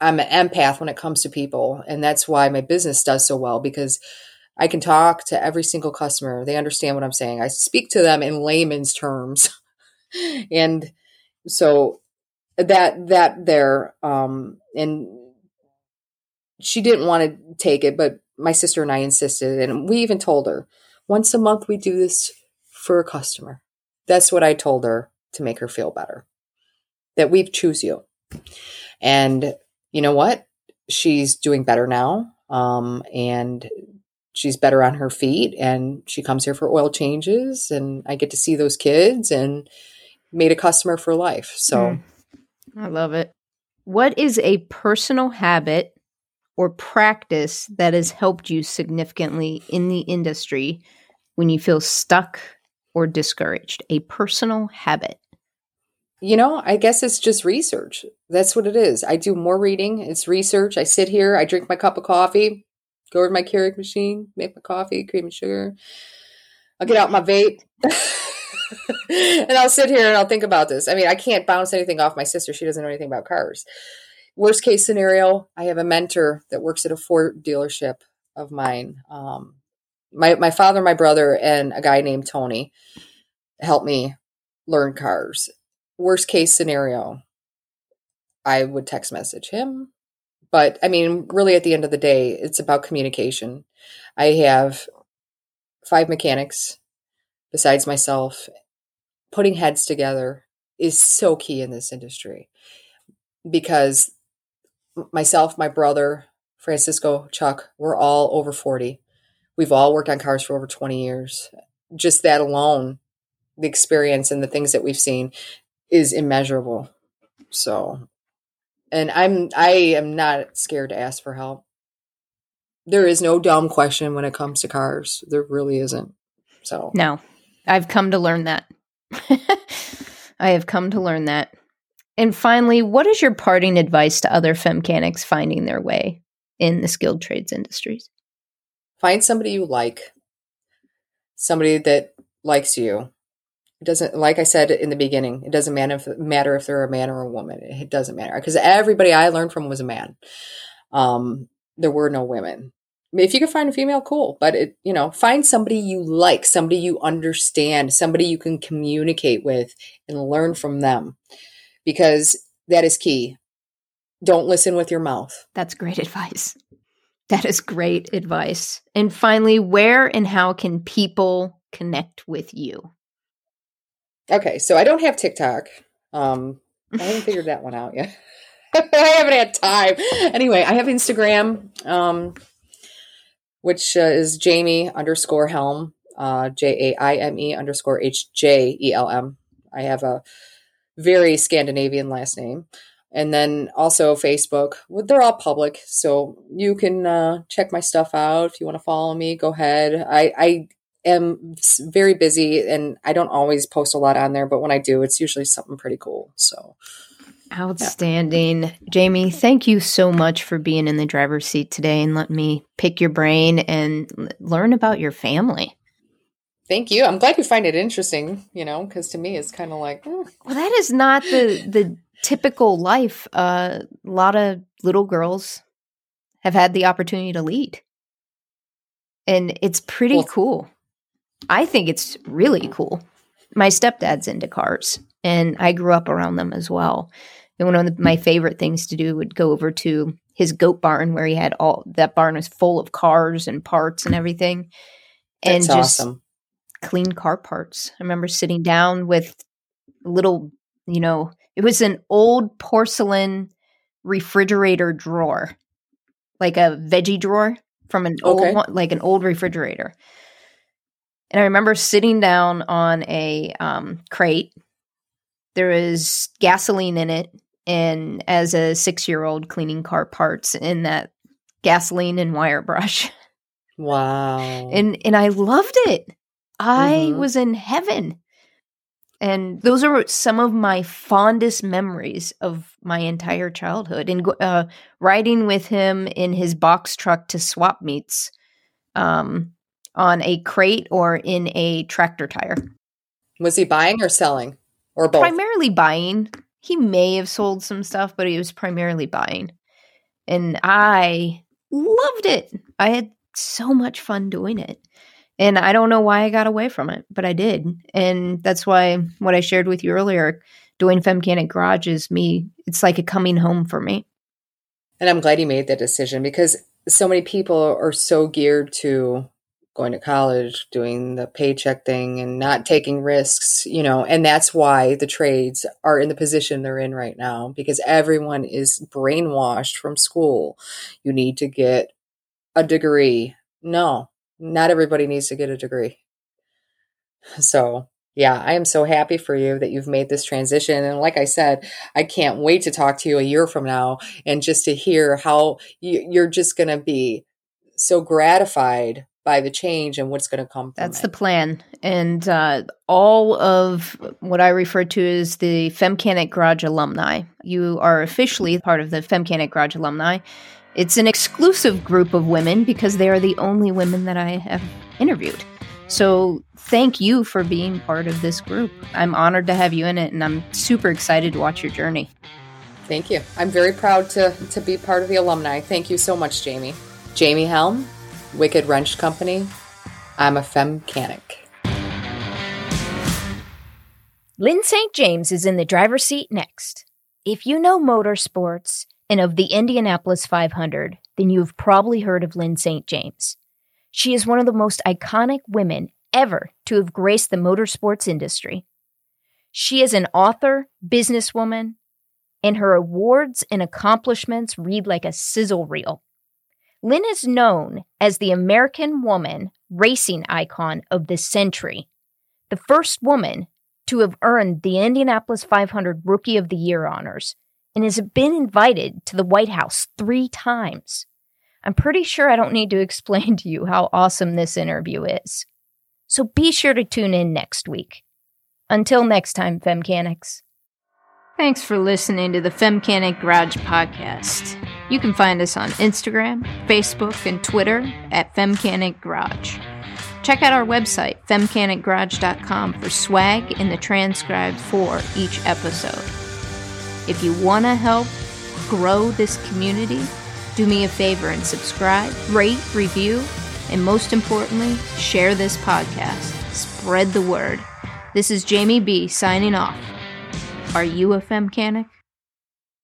I'm an empath when it comes to people, and that's why my business does so well because I can talk to every single customer. They understand what I'm saying. I speak to them in layman's terms. [laughs] and so that that there um and she didn't want to take it but my sister and I insisted and we even told her once a month we do this for a customer. That's what I told her to make her feel better that we choose you. And you know what? She's doing better now um and she's better on her feet and she comes here for oil changes and I get to see those kids and made a customer for life. So mm I love it. What is a personal habit or practice that has helped you significantly in the industry when you feel stuck or discouraged? A personal habit. You know, I guess it's just research. That's what it is. I do more reading, it's research. I sit here, I drink my cup of coffee, go over to my Keurig machine, make my coffee, cream and sugar. I'll get out my vape. [laughs] [laughs] and I'll sit here and I'll think about this. I mean, I can't bounce anything off my sister. She doesn't know anything about cars. Worst case scenario, I have a mentor that works at a Ford dealership of mine. Um, my my father, my brother, and a guy named Tony helped me learn cars. Worst case scenario, I would text message him. But I mean, really, at the end of the day, it's about communication. I have five mechanics besides myself, putting heads together is so key in this industry because myself, my brother, Francisco, Chuck, we're all over 40. We've all worked on cars for over 20 years. Just that alone, the experience and the things that we've seen is immeasurable. So, and I'm I am not scared to ask for help. There is no dumb question when it comes to cars. There really isn't. So, no. I've come to learn that. [laughs] I have come to learn that. And finally, what is your parting advice to other femcanics finding their way in the skilled trades industries? Find somebody you like, somebody that likes you. It doesn't, like I said in the beginning, it doesn't matter if, matter if they're a man or a woman. It doesn't matter because everybody I learned from was a man. Um, there were no women. If you can find a female, cool. But it, you know, find somebody you like, somebody you understand, somebody you can communicate with and learn from them because that is key. Don't listen with your mouth. That's great [laughs] advice. That is great advice. And finally, where and how can people connect with you? Okay, so I don't have TikTok. Um, I haven't [laughs] figured that one out yet. [laughs] I haven't had time. Anyway, I have Instagram, um, which uh, is Jaime underscore Hjelm, uh, J A I M E underscore H J E L M. I have a very Scandinavian last name. And then also Facebook. They're all public, so you can uh, check my stuff out. If you want to follow me, go ahead. I, I am very busy and I don't always post a lot on there, but when I do, it's usually something pretty cool. So outstanding. Yeah. Jaime, thank you so much for being in the driver's seat today and let me pick your brain and learn about your family. Thank you. I'm glad you find it interesting, you know, because to me it's kind of like, eh. well, that is not the the typical life. Uh, a lot of little girls have had the opportunity to lead, and it's pretty well, cool. I think it's really cool. My stepdad's into cars, and I grew up around them as well. And one of the, my favorite things to do would go over to his goat barn where he had all that barn was full of cars and parts and everything, and That's just awesome. clean car parts. I remember sitting down with little, you know, it was an old porcelain refrigerator drawer, like a veggie drawer from an okay. old one, like an old refrigerator. And I remember sitting down on a um, crate. There was gasoline in it, and as a six-year-old cleaning car parts in that gasoline and wire brush. [laughs] Wow! And and I loved it. I mm-hmm. was in heaven. And those are some of my fondest memories of my entire childhood. And uh, riding with him in his box truck to swap meets, um, on a crate or in a tractor tire. Was he buying or selling or both? Primarily buying. He may have sold some stuff, but he was primarily buying. And I loved it. I had so much fun doing it. And I don't know why I got away from it, but I did. And that's why what I shared with you earlier, doing Femcanic Garage is me, it's like a coming home for me. And I'm glad you made that decision because so many people are so geared to going to college, doing the paycheck thing and not taking risks, you know, and that's why the trades are in the position they're in right now because everyone is brainwashed from school. You need to get a degree. No, not everybody needs to get a degree. So, yeah, I am so happy for you that you've made this transition. And like I said, I can't wait to talk to you a year from now and just to hear how you're just going to be so gratified by the change and what's going to come That's it. the plan. And uh, all of what I refer to as the Femcanic Garage alumni. You are officially part of the Femcanic Garage alumni. It's an exclusive group of women because they are the only women that I have interviewed. So thank you for being part of this group. I'm honored to have you in it and I'm super excited to watch your journey. Thank you. I'm very proud to, to be part of the alumni. Thank you so much, Jaime. Jaime Hjelm, Wicked Wrench Company. I'm a femcanic. Lyn St. James is in the driver's seat next. If you know motorsports and of the Indianapolis 500, then you have probably heard of Lyn St. James. She is one of the most iconic women ever to have graced the motorsports industry. She is an author, businesswoman, and her awards and accomplishments read like a sizzle reel. Lyn is known as the American woman racing icon of the century, the first woman to have earned the Indianapolis 500 Rookie of the Year honors, and has been invited to the White House three times. I'm pretty sure I don't need to [laughs] explain to you how awesome this interview is. So be sure to tune in next week. Until next time, Femcanics. Thanks for listening to the Femcanic Garage podcast. You can find us on Instagram, Facebook, and Twitter at Femcanic Garage. Check out our website, femcanicgarage.com, for swag and the transcribe for each episode. If you want to help grow this community, Do me a favor and subscribe, rate, review, and most importantly, share this podcast. Spread the word. This is Jamie B signing off. Are you a femcanic?